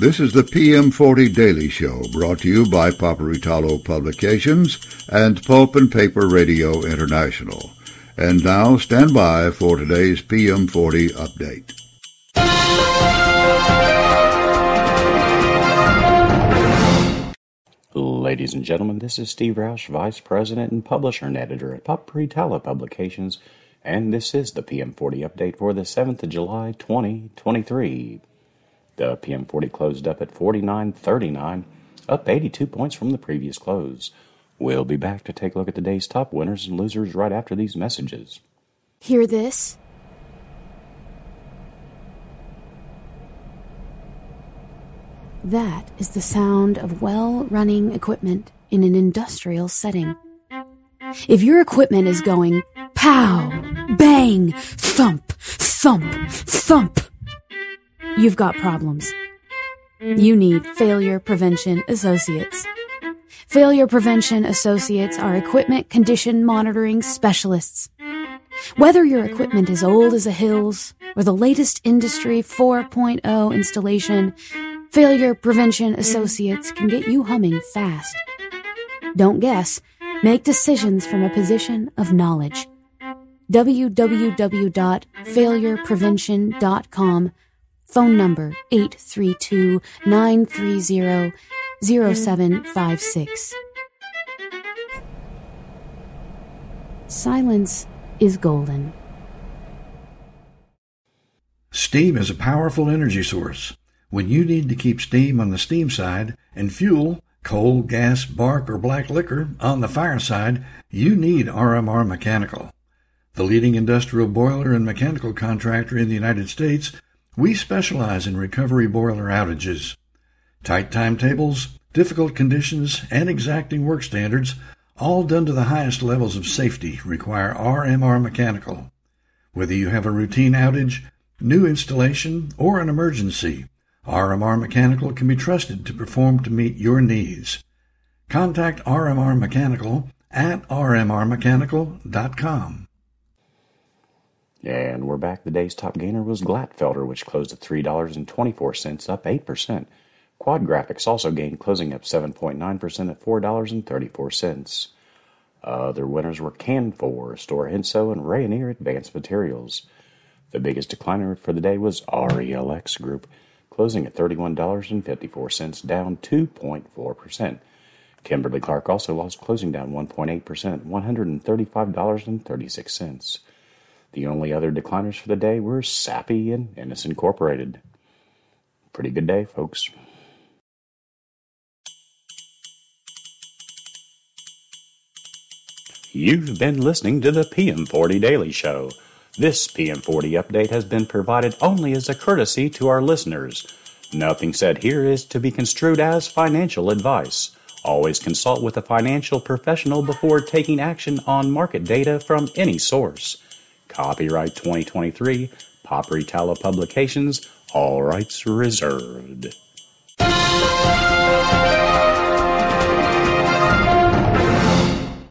This is the PM40 Daily Show brought to you by Paperitalo Publications and Pulp and Paper Radio International. And now stand by for today's PM40 update. Ladies and gentlemen, this is Steve Roush, Vice President and Publisher and Editor at Paperitalo Publications, and this is the PM40 update for the 7th of July, 2023. Uh, the PM40 closed up at 49.39, up 82 points from the previous close. We'll be back to take a look at the day's top winners and losers right after these messages. Hear this? That is the sound of well running equipment in an industrial setting. If your equipment is going pow, bang, thump, thump, thump, you've got problems. You need Failure Prevention Associates. Failure Prevention Associates are equipment condition monitoring specialists. Whether your equipment is old as the hills or the latest Industry 4.0 installation, Failure Prevention Associates can get you humming fast. Don't guess. Make decisions from a position of knowledge. www.failureprevention.com Phone number 832-930-0756. Silence is golden. Steam is a powerful energy source. When you need to keep steam on the steam side and fuel, coal, gas, bark, or black liquor on the fire side, you need RMR Mechanical. The leading industrial boiler and mechanical contractor in the United States we specialize in recovery boiler outages. Tight timetables, difficult conditions, and exacting work standards, all done to the highest levels of safety, require RMR Mechanical. Whether you have a routine outage, new installation, or an emergency, RMR Mechanical can be trusted to perform to meet your needs. Contact RMR Mechanical at rmrmechanical.com. And we're back. The day's top gainer was Glatfelter, which closed at $3.24, up 8%. Quad Graphics also gained, closing up 7.9% at $4.34. Other winners were Canfor, Stora Enso, and Rayonier Advanced Materials. The biggest decliner for the day was RELX Group, closing at $31.54, down 2.4%. Kimberly Clark also lost, closing down 1.8% at $135.36. The only other decliners for the day were Sappi and Ennis Incorporated. Pretty good day, folks. You've been listening to the PM40 Daily Show. This PM40 update has been provided only as a courtesy to our listeners. Nothing said here is to be construed as financial advice. Always consult with a financial professional before taking action on market data from any source. Copyright 2023, Paperitalo Publications, all rights reserved.